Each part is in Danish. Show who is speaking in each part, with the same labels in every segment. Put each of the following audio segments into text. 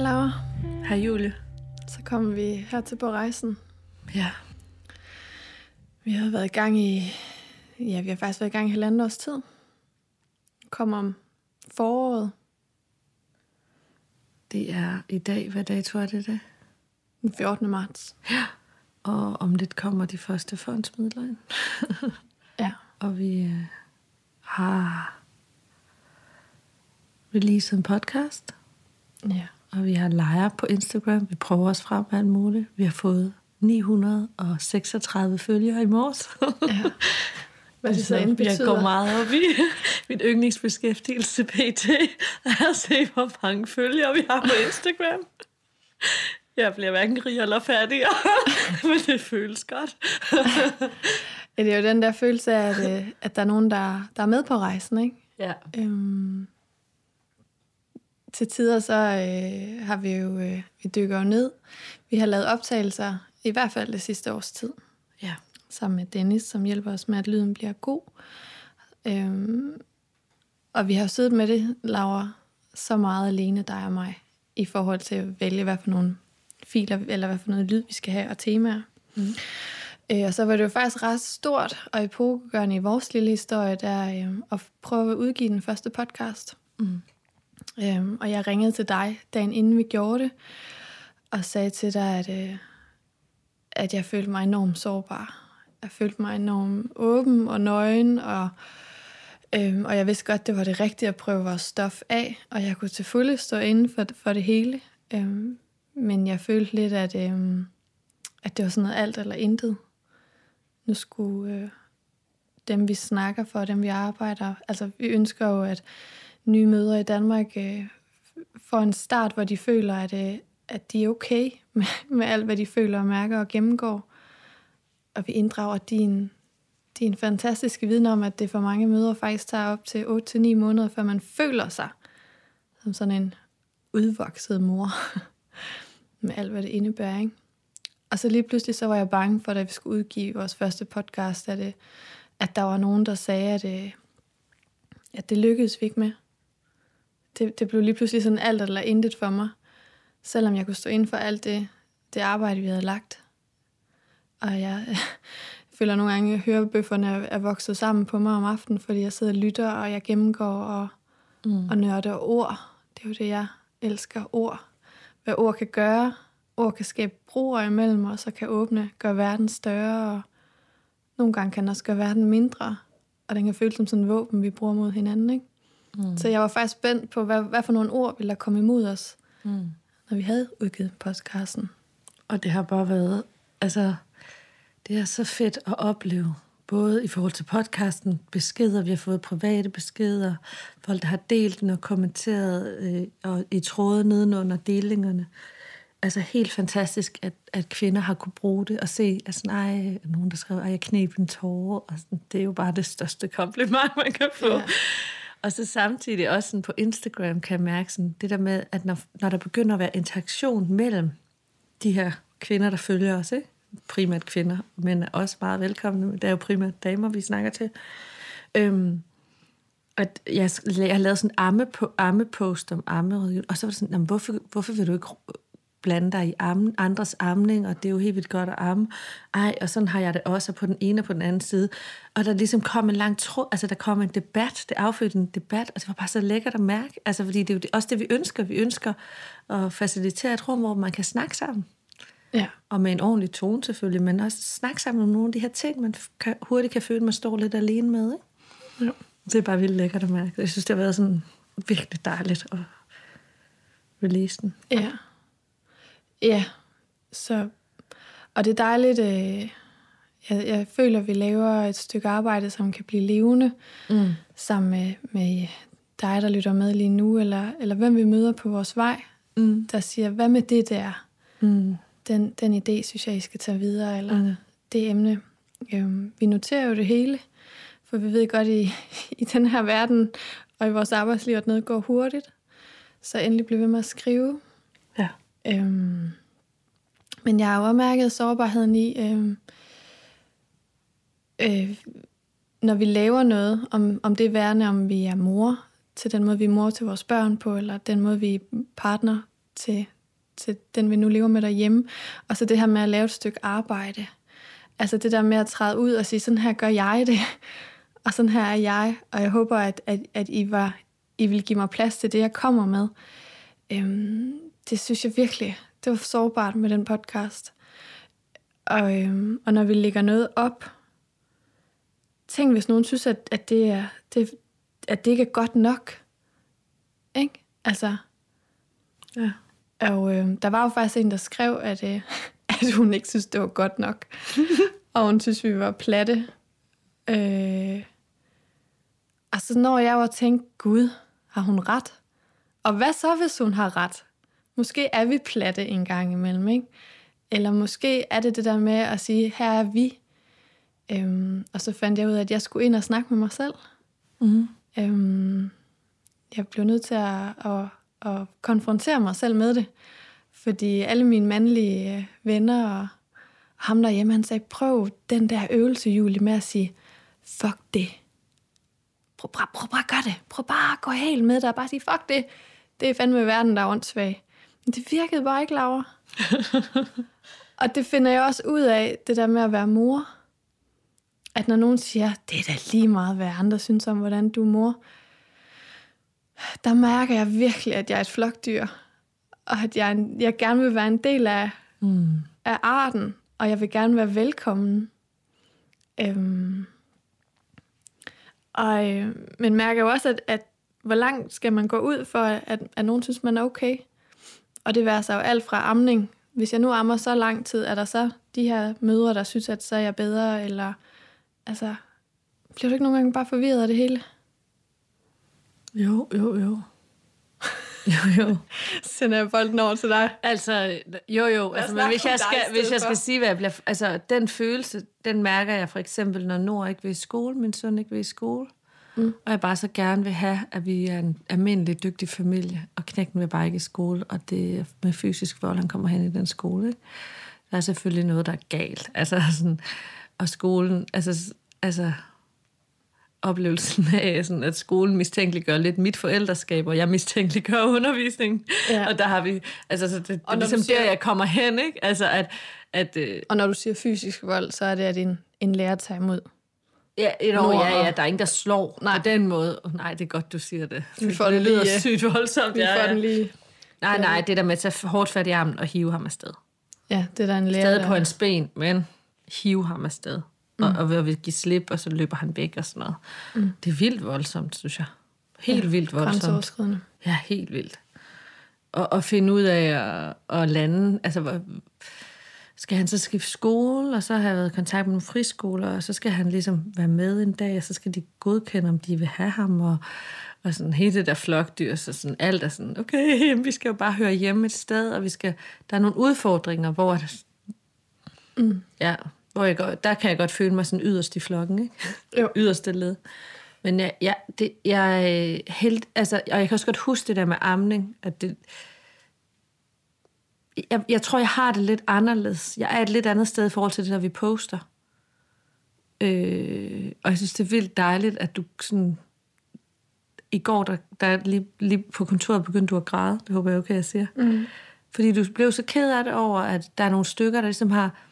Speaker 1: Hej Laura.
Speaker 2: Hej Julie.
Speaker 1: Så kommer vi her til på rejsen.
Speaker 2: Ja.
Speaker 1: Vi har været i gang i... Ja, vi har faktisk været i gang i halvandet års tid. Kommer om foråret.
Speaker 2: Det er i dag, hvad dato er det det?
Speaker 1: Den 14. marts.
Speaker 2: Ja. Og om lidt kommer de første fondsmidler ind.
Speaker 1: Ja.
Speaker 2: Og vi øh, har releaset en podcast.
Speaker 1: Ja.
Speaker 2: Og vi har lejer på Instagram. Vi prøver os frem med alt muligt. Vi har fået 936 følgere i morges.
Speaker 1: ja. Hvad det så end
Speaker 2: jeg
Speaker 1: betyder.
Speaker 2: går meget op i min yndlingsbeskæftigelse pt. At se, hvor mange følgere vi har på Instagram. Jeg bliver hverken rig eller fattigere, men det føles godt.
Speaker 1: Ja, det er jo den der følelse af, at, øh, at der er nogen, der, der er med på rejsen, ikke?
Speaker 2: Ja.
Speaker 1: Øhm, til tider så øh, har vi jo, øh, vi dykker jo ned. Vi har lavet optagelser, i hvert fald det sidste års tid,
Speaker 2: Ja.
Speaker 1: sammen med Dennis, som hjælper os med, at lyden bliver god. Øhm, og vi har jo siddet med det, Laura, så meget alene, dig og mig, i forhold til at vælge, hvad for nogle filer, eller hvad for noget lyd, vi skal have, og temaer. Mm. Øh, og så var det jo faktisk ret stort og epokegørende i vores lille historie, der øh, at prøve at udgive den første podcast.
Speaker 2: Mm.
Speaker 1: Øhm, og jeg ringede til dig, dagen inden vi gjorde det, og sagde til dig, at, øh, at jeg følte mig enormt sårbar. Jeg følte mig enormt åben og nøgen, og, øhm, og jeg vidste godt, det var det rigtige at prøve vores stof af, og jeg kunne til fulde stå inden for, for det hele. Øhm, men jeg følte lidt, at, øhm, at det var sådan noget alt eller intet. Nu skulle øh, dem, vi snakker for, dem vi arbejder, altså vi ønsker jo, at nye mødre i Danmark øh, får en start, hvor de føler, at, øh, at de er okay med, med alt, hvad de føler og mærker og gennemgår. Og vi inddrager din, din fantastiske viden om, at det for mange mødre faktisk tager op til 8-9 måneder, før man føler sig som sådan en udvokset mor. med alt, hvad det indebærer. Ikke? Og så lige pludselig så var jeg bange for, da vi skulle udgive vores første podcast, at, det, at der var nogen, der sagde, at, øh, at det lykkedes vi ikke med. Det, det blev lige pludselig sådan alt eller intet for mig. Selvom jeg kunne stå inden for alt det, det arbejde, vi havde lagt. Og jeg føler nogle gange, at hørebøfferne er, er vokset sammen på mig om aftenen, fordi jeg sidder og lytter, og jeg gennemgår og, mm. og nørder ord. Det er jo det, jeg elsker. Ord. Hvad ord kan gøre. Ord kan skabe broer imellem os, og kan åbne, gøre verden større. Og nogle gange kan den også gøre verden mindre. Og den kan føles som sådan en våben, vi bruger mod hinanden. Ikke? Mm. Så jeg var faktisk spændt på, hvad, hvad for nogle ord ville der komme imod os, mm. når vi havde udgivet podcasten.
Speaker 2: Og det har bare været, altså, det er så fedt at opleve, både i forhold til podcasten, beskeder, vi har fået private beskeder, folk, der har delt den og kommenteret, øh, og i tråde nedenunder delingerne. Altså helt fantastisk, at, at kvinder har kunne bruge det og se, at sådan, ej, nogen der skrev, ej, jeg knep en tårer, og sådan, det er jo bare det største kompliment, man kan få. Ja. Og så samtidig også sådan på Instagram kan jeg mærke sådan, det der med, at når, når der begynder at være interaktion mellem de her kvinder, der følger os, ikke? primært kvinder, men er også meget velkomne, det er jo primært damer, vi snakker til, øhm, at jeg, jeg har lavet sådan en amme på, ammepost om ammerådgivning, og så var det sådan, hvorfor, hvorfor vil du ikke blande dig i armen, andres amning, og det er jo helt vildt godt at amme. Ej, og sådan har jeg det også på den ene og på den anden side. Og der ligesom kom en lang tråd, altså der kom en debat, det affødte en debat, og det var bare så lækkert at mærke, altså fordi det er jo også det, vi ønsker. Vi ønsker at facilitere et rum, hvor man kan snakke sammen.
Speaker 1: Ja.
Speaker 2: Og med en ordentlig tone selvfølgelig, men også snakke sammen om nogle af de her ting, man kan, hurtigt kan føle, at man står lidt alene med. Ikke?
Speaker 1: Ja.
Speaker 2: Det er bare vildt lækkert at mærke. Jeg synes, det har været sådan virkelig dejligt at release den.
Speaker 1: Ja. Ja, så, og det er dejligt, øh, jeg, jeg føler, vi laver et stykke arbejde, som kan blive levende, mm. sammen med, med dig, der lytter med lige nu, eller, eller hvem vi møder på vores vej, mm. der siger, hvad med det der? Mm. Den, den idé, synes jeg, I skal tage videre, eller mm. det emne. Øhm, vi noterer jo det hele, for vi ved godt i, i den her verden, og i vores arbejdsliv, at noget går hurtigt. Så endelig bliver vi med at skrive. Øhm, men jeg har jo mærket sårbarheden i, øhm, øh, når vi laver noget, om, om det er værende, om vi er mor, til den måde, vi er mor til vores børn på, eller den måde, vi er partner til, til den, vi nu lever med derhjemme. Og så det her med at lave et stykke arbejde. Altså det der med at træde ud og sige, sådan her gør jeg det, og sådan her er jeg. Og jeg håber, at, at, at I, var, I vil give mig plads til det, jeg kommer med. Øhm, det synes jeg virkelig, det var sårbart med den podcast. Og, øhm, og når vi lægger noget op, tænk hvis nogen synes, at, at, det, er, det, at det ikke er godt nok. Ikke? Altså,
Speaker 2: Ja.
Speaker 1: og øh, der var jo faktisk en, der skrev, at, øh, at hun ikke synes, det var godt nok. og hun synes, vi var platte. Øh, og så når jeg var tænkt, gud, har hun ret? Og hvad så, hvis hun har ret? Måske er vi platte en gang imellem, ikke? Eller måske er det det der med at sige, her er vi. Øhm, og så fandt jeg ud af, at jeg skulle ind og snakke med mig selv.
Speaker 2: Mm.
Speaker 1: Øhm, jeg blev nødt til at, at, at konfrontere mig selv med det. Fordi alle mine mandlige øh, venner og ham derhjemme, han sagde, prøv den der øvelse, Julie, med at sige, fuck det. Prøv, prøv, prøv bare at gøre det. Prøv bare at gå helt med der og bare sige, fuck det. Det er fandme verden, der er åndssvag. Men det virkede bare ikke, Laura. og det finder jeg også ud af, det der med at være mor. At når nogen siger, det er da lige meget, hvad andre synes om, hvordan du er mor, der mærker jeg virkelig, at jeg er et flokdyr. Og at jeg, en- jeg gerne vil være en del af,
Speaker 2: Mm.
Speaker 1: af arten, og jeg vil gerne være velkommen. Øhm. Og, øh, men mærker jo også, at, at hvor langt skal man gå ud for, at, at nogen synes, man er okay. Og det værer sig jo alt fra amning. Hvis jeg nu ammer så lang tid, er der så de her mødre, der synes, at så er jeg bedre, eller altså, bliver du ikke nogle gange bare forvirret af det hele?
Speaker 2: Jo, jo, jo. Jo, jo.
Speaker 1: Sender jeg bolden over til dig.
Speaker 2: Altså, jo, jo. Altså, men hvis jeg, skal, hvis jeg skal sige, hvad jeg bliver... Altså, den følelse, den mærker jeg for eksempel, når Nord ikke vil i skole, min søn ikke vil i skole. Mm. Og jeg bare så gerne vil have, at vi er en almindelig, dygtig familie, og knækken vil bare ikke i skole, og det er med fysisk vold, han kommer hen i den skole. Ikke? Der er selvfølgelig noget, der er galt. Altså, sådan, og skolen, altså, altså oplevelsen af, sådan, at skolen mistænkeliggør lidt mit forældreskab, og jeg mistænkeliggør undervisning.
Speaker 1: Ja.
Speaker 2: Og der har vi, altså så det, det er ligesom
Speaker 1: siger-
Speaker 2: der, jeg kommer hen, ikke? Altså at, at øh,
Speaker 1: Og når du siger fysisk vold, så er det, at en, en lærer tager imod.
Speaker 2: Ja, know,
Speaker 1: Nord
Speaker 2: ja, ja, der er ingen, der slår nej. på den måde. Oh, nej, det er godt, du siger det.
Speaker 1: Vi får
Speaker 2: det lyder
Speaker 1: lige,
Speaker 2: sygt voldsomt.
Speaker 1: Vi
Speaker 2: Ja,
Speaker 1: får
Speaker 2: ja.
Speaker 1: den lige...
Speaker 2: Nej, nej, det der med at tage hårdt fat i armen og hive ham afsted.
Speaker 1: Ja, det er der en lærer,
Speaker 2: Stadig
Speaker 1: der-
Speaker 2: på hans ben, men hive ham afsted. Mm. Og, og ved at give slip, og så løber han væk og sådan noget. Mm. Det er vildt voldsomt, synes jeg. Helt ja, vildt voldsomt.
Speaker 1: grænseoverskridende.
Speaker 2: Ja, helt vildt. Og, og finde ud af at, at lande, altså skal han så skifte skole, og så har jeg været i kontakt med nogle friskoler, og så skal han ligesom være med en dag, og så skal de godkende, om de vil have ham, og, og sådan hele det der flokdyr, så sådan alt er sådan, okay, jamen, vi skal jo bare høre hjemme et sted, og vi skal, der er nogle udfordringer, hvor, mm. ja, hvor jeg godt, der kan jeg godt føle mig sådan yderst i flokken, ikke?
Speaker 1: Jo.
Speaker 2: yderste led. Men jeg, jeg, det, jeg er helt, altså, og jeg kan også godt huske det der med amning, at det, jeg, jeg tror, jeg har det lidt anderledes. Jeg er et lidt andet sted i forhold til det, der vi poster. Øh, og jeg synes, det er vildt dejligt, at du sådan... I går, der, der lige, lige på kontoret begyndte du at græde. Det håber jeg okay, jeg siger. Mm. Fordi du blev så ked af det over, at der er nogle stykker, der ligesom har...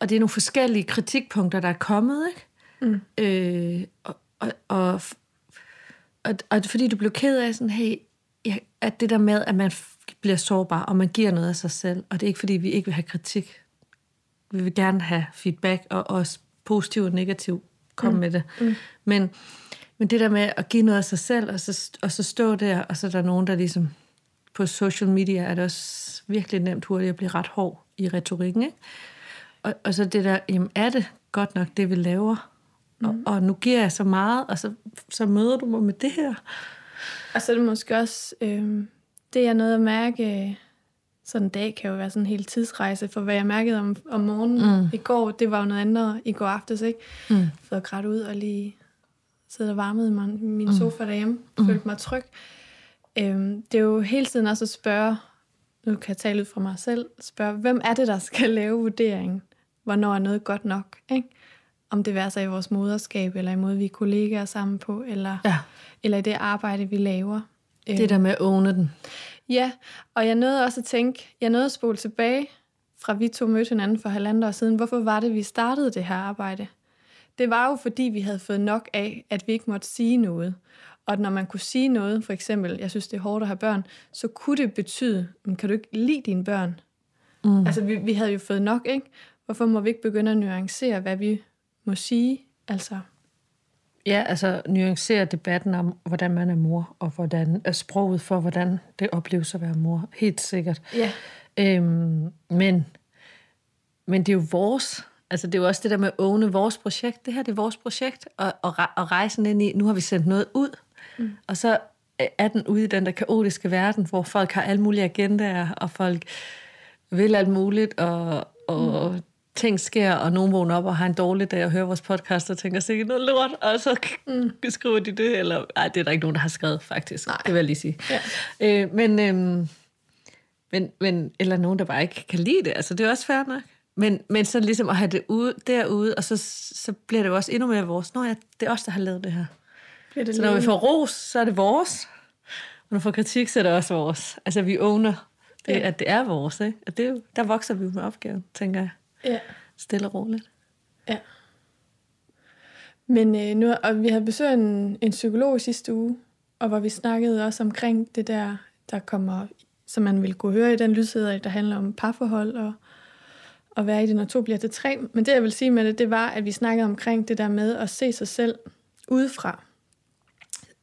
Speaker 2: Og det er nogle forskellige kritikpunkter, der er kommet, ikke? Mm. Øh, og, og, og, og, og fordi du blev ked af sådan, hey, at det der med, at man bliver sårbar, og man giver noget af sig selv, og det er ikke fordi, vi ikke vil have kritik. Vi vil gerne have feedback, og også positiv og negativ komme mm. med det. Mm. Men, men det der med at give noget af sig selv, og så, og så stå der, og så er der nogen, der ligesom på social media er det også virkelig nemt hurtigt at blive ret hård i retorikken, ikke? Og, og så det der, jamen er det godt nok det, vi laver? Mm. Og, og nu giver jeg så meget, og så, så møder du mig med det her.
Speaker 1: Og så er det måske også, øh, det jeg noget at mærke, sådan en dag kan jo være sådan en hel tidsrejse, for hvad jeg mærkede om, om morgenen mm. i går, det var jo noget andet i går aftes, ikke? Mm. Fået grædt ud og lige sidde og varmet i min, min sofa derhjemme, mm. følte mig tryg. Øhm, det er jo hele tiden også at spørge, nu kan jeg tale ud fra mig selv, spørge, hvem er det, der skal lave vurderingen? Hvornår er noget godt nok? Ikke? Om det være sig i vores moderskab, eller i måde, vi er kollegaer sammen på, eller,
Speaker 2: Ja.
Speaker 1: eller i det arbejde, vi laver.
Speaker 2: Det der med at åne den.
Speaker 1: Ja, og jeg nåede også at tænke, jeg nåede at spole tilbage, fra vi to mødte hinanden for halvandet år siden. Hvorfor var det, vi startede det her arbejde? Det var jo, fordi vi havde fået nok af, at vi ikke måtte sige noget. Og når man kunne sige noget, for eksempel, jeg synes, det er hårdt at have børn, så kunne det betyde, kan du ikke lide dine børn? Mm. Altså, vi, vi havde jo fået nok, ikke? Hvorfor må vi ikke begynde at nuancere, hvad vi må sige? Altså,
Speaker 2: Ja, altså nuancere debatten om, hvordan man er mor, og hvordan er sproget for, hvordan det opleves at være mor. Helt sikkert.
Speaker 1: Ja.
Speaker 2: Øhm, men, men det er jo vores, altså det er jo også det der med at åne vores projekt. Det her det er vores projekt, og, og, og rejsen ind i, nu har vi sendt noget ud, mm. og så er den ude i den der kaotiske verden, hvor folk har alle mulige agendaer, og folk vil alt muligt, og, og mm ting sker, og nogen vågner op og har en dårlig dag og hører vores podcast og tænker sikkert noget lort, og så mm. skriver de det, eller ej, det er der ikke nogen, der har skrevet faktisk, Nej. det vil jeg lige sige. Ja. Øh, men, øhm, men, men, eller nogen, der bare ikke kan lide det, altså det er også fair nok. Men, men så ligesom at have det ude, derude, og så, så bliver det jo også endnu mere vores. Nå ja, det er os, der har lavet det her. Bliver det så når vi får ros, så er det vores. Og når vi får kritik, så er det også vores. Altså vi owner, det, ja. at det er vores. Ikke? At det, der vokser vi med opgaven, tænker jeg. Ja. Stille og roligt.
Speaker 1: Ja. Men øh, nu, og vi havde besøgt en, en psykolog sidste uge, og hvor vi snakkede også omkring det der, der kommer, som man vil kunne høre i den lydsæder, der handler om parforhold og, og være i det, når to bliver til tre. Men det, jeg vil sige med det, det var, at vi snakkede omkring det der med at se sig selv udefra.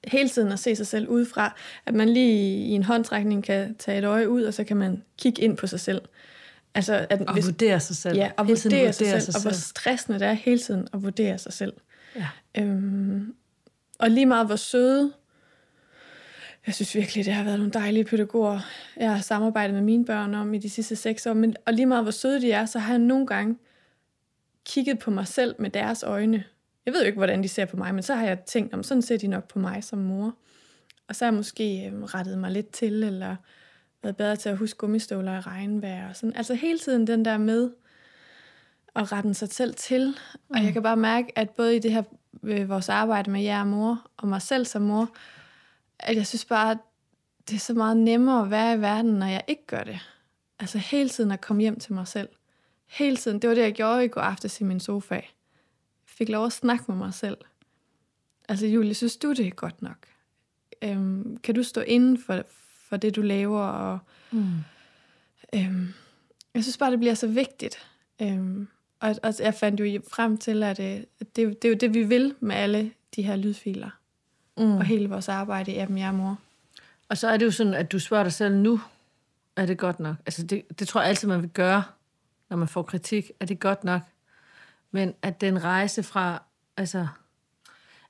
Speaker 1: Hele tiden at se sig selv udefra. At man lige i en håndtrækning kan tage et øje ud, og så kan man kigge ind på sig selv.
Speaker 2: Altså, at og hvis, vurdere sig selv.
Speaker 1: Ja, og vurdere, vurdere sig, selv, sig selv. Og hvor stressende det er hele tiden at vurdere sig selv. Ja. Øhm, og lige meget hvor søde, jeg synes virkelig, det har været nogle dejlige pædagoger, jeg har samarbejdet med mine børn om i de sidste seks år, men, og lige meget hvor søde de er, så har jeg nogle gange kigget på mig selv med deres øjne. Jeg ved jo ikke, hvordan de ser på mig, men så har jeg tænkt, om sådan ser de nok på mig som mor. Og så har jeg måske øhm, rettet mig lidt til, eller været bedre til at huske gummistøvler i regnvejr. Og sådan. Altså hele tiden den der med at rette sig selv til. Og jeg mm. kan bare mærke, at både i det her øh, vores arbejde med jer mor, og mig selv som mor, at jeg synes bare, at det er så meget nemmere at være i verden, når jeg ikke gør det. Altså hele tiden at komme hjem til mig selv. Hele tiden. Det var det, jeg gjorde i går aftes i min sofa. Jeg fik lov at snakke med mig selv. Altså Julie, synes du, det er godt nok? Øhm, kan du stå inden for, for det, du laver. Og, mm. øhm, jeg synes bare, det bliver så vigtigt. Øhm, og, og jeg fandt jo frem til, at øh, det, det er jo det, vi vil med alle de her lydfiler. Mm. Og hele vores arbejde i Appen Jeg Mor.
Speaker 2: Og så er det jo sådan, at du spørger dig selv nu, er det godt nok? Altså det, det tror jeg altid, man vil gøre, når man får kritik. Er det godt nok? Men at den rejse fra, altså,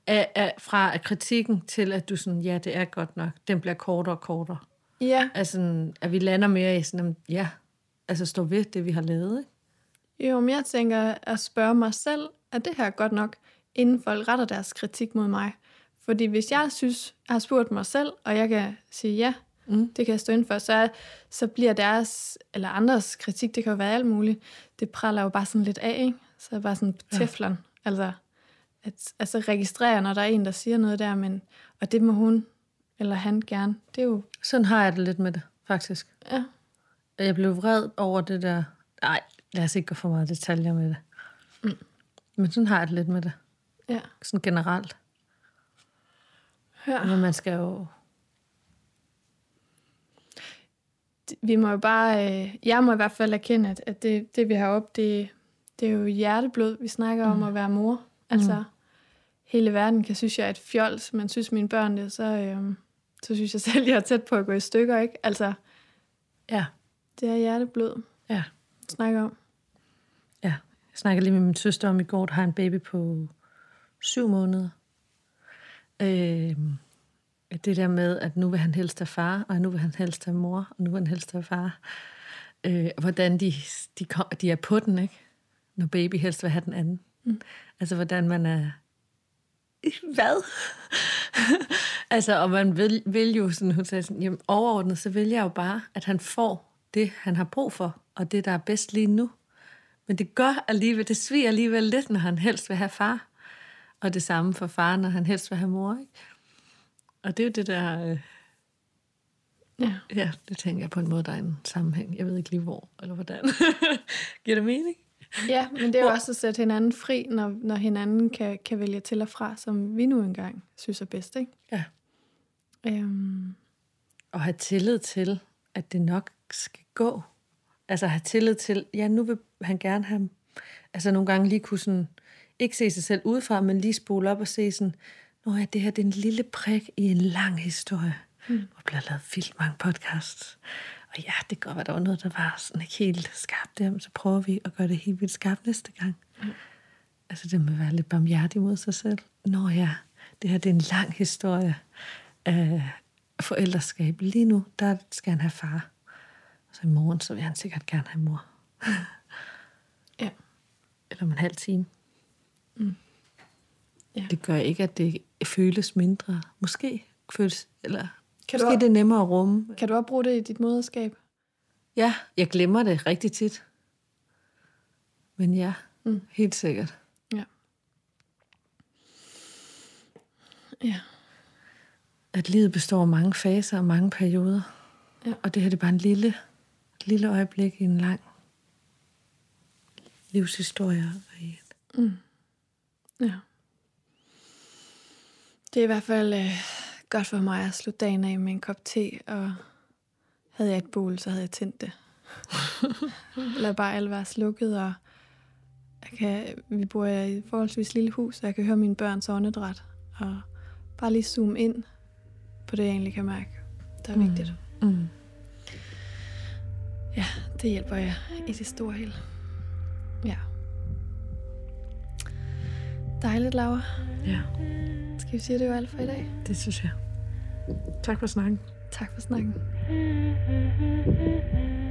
Speaker 2: af, af, fra kritikken til, at du sådan, ja, det er godt nok, den bliver kortere og kortere. Ja. Altså, at vi lander mere i sådan, ja, altså stå ved det, vi har lavet, ikke?
Speaker 1: Jo, men jeg tænker at spørge mig selv, er det her godt nok, inden folk retter deres kritik mod mig? Fordi hvis jeg synes, jeg har spurgt mig selv, og jeg kan sige ja, mm. det kan jeg stå ind for, så, så bliver deres, eller andres kritik, det kan jo være alt muligt, det praller jo bare sådan lidt af, ikke? Så er bare sådan teflon. Ja. Altså, at altså registrere, når der er en, der siger noget der, men, og det må hun eller han gerne. Det er jo...
Speaker 2: Sådan har jeg det lidt med det, faktisk. Ja. Jeg blev vred over det der... Nej, lad os ikke gå for meget detaljer med det. Mm. Men sådan har jeg det lidt med det. Ja. Sådan generelt. Ja. Men man skal jo...
Speaker 1: Vi må jo bare... Øh, jeg må i hvert fald erkende, at, at det, det, vi har op, det, det er jo hjerteblod. Vi snakker mm. om at være mor. Altså, mm. hele verden kan synes, jeg er et fjols, men synes mine børn det, så... Øh, så synes jeg selv, jeg er tæt på at gå i stykker, ikke? Altså, ja, det er hjerteblod. Ja. Snakker om.
Speaker 2: Ja, jeg snakkede lige med min søster om i går, der har en baby på syv måneder. Øh, det der med, at nu vil han helst have far, og nu vil han helst have mor, og nu vil han helst have far. Øh, hvordan de, de, kom, de er på den, ikke? Når baby helst vil have den anden. Mm. Altså, hvordan man er hvad? altså, og man vil, vil jo sådan, hun sagde sådan, jamen overordnet, så vil jeg jo bare, at han får det, han har brug for, og det, der er bedst lige nu. Men det gør alligevel, det sviger alligevel lidt, når han helst vil have far. Og det samme for far, når han helst vil have mor. Ikke? Og det er jo det der... Øh,
Speaker 1: Ja.
Speaker 2: Ja, det tænker jeg på en måde, der er en sammenhæng. Jeg ved ikke lige hvor, eller hvordan. Giver det mening?
Speaker 1: Ja, men det er jo også at sætte hinanden fri, når, når hinanden kan, kan vælge til og fra, som vi nu engang synes er bedst. Ikke?
Speaker 2: Ja.
Speaker 1: Øhm,
Speaker 2: Og have tillid til, at det nok skal gå. Altså have tillid til, ja, nu vil han gerne have, altså nogle gange lige kunne sådan, ikke se sig selv udefra, men lige spole op og se sådan, Nå ja, det her det er en lille prik i en lang historie, mm. der bliver lavet vildt mange podcasts. Og ja, det kan godt være, der var noget, der var sådan ikke helt skarpt der, men så prøver vi at gøre det helt vildt skarpt næste gang. Mm. Altså det må være lidt barmhjertig mod sig selv. Nå ja, det her det er en lang historie af forældreskab. Lige nu, der skal han have far. Og så i morgen, så vil han sikkert gerne have mor.
Speaker 1: ja.
Speaker 2: Eller om en halv time.
Speaker 1: Ja.
Speaker 2: Det gør ikke, at det føles mindre. Måske føles, eller
Speaker 1: Kan du
Speaker 2: måske
Speaker 1: også-
Speaker 2: det er nemmere at rumme.
Speaker 1: Kan du også bruge det i dit moderskab?
Speaker 2: Ja, jeg glemmer det rigtig tit. Men ja, mm. helt sikkert.
Speaker 1: Ja. Ja.
Speaker 2: At livet består af mange faser og mange perioder.
Speaker 1: Ja.
Speaker 2: Og det her det er bare en lille, et lille øjeblik i en lang livshistorie. et-
Speaker 1: Ja. Det er i hvert fald øh, godt for mig at slutte dagen af med en kop te, og havde jeg et bål, så havde jeg tændt det. Lad bare alt være slukket, og jeg kan, vi bor i et forholdsvis lille hus, så jeg kan høre mine børns åndedræt, og bare lige zoome ind på det, jeg egentlig kan mærke, der er vigtigt.
Speaker 2: Mm.
Speaker 1: Ja, det hjælper jeg i det store hele. Ja. Dejligt, Laura.
Speaker 2: Ja,
Speaker 1: Skal vi sige, at det var alt for i dag?
Speaker 2: det synes jeg. Tak for snakken.
Speaker 1: Tak for snakken.
Speaker 3: Mm-hmm.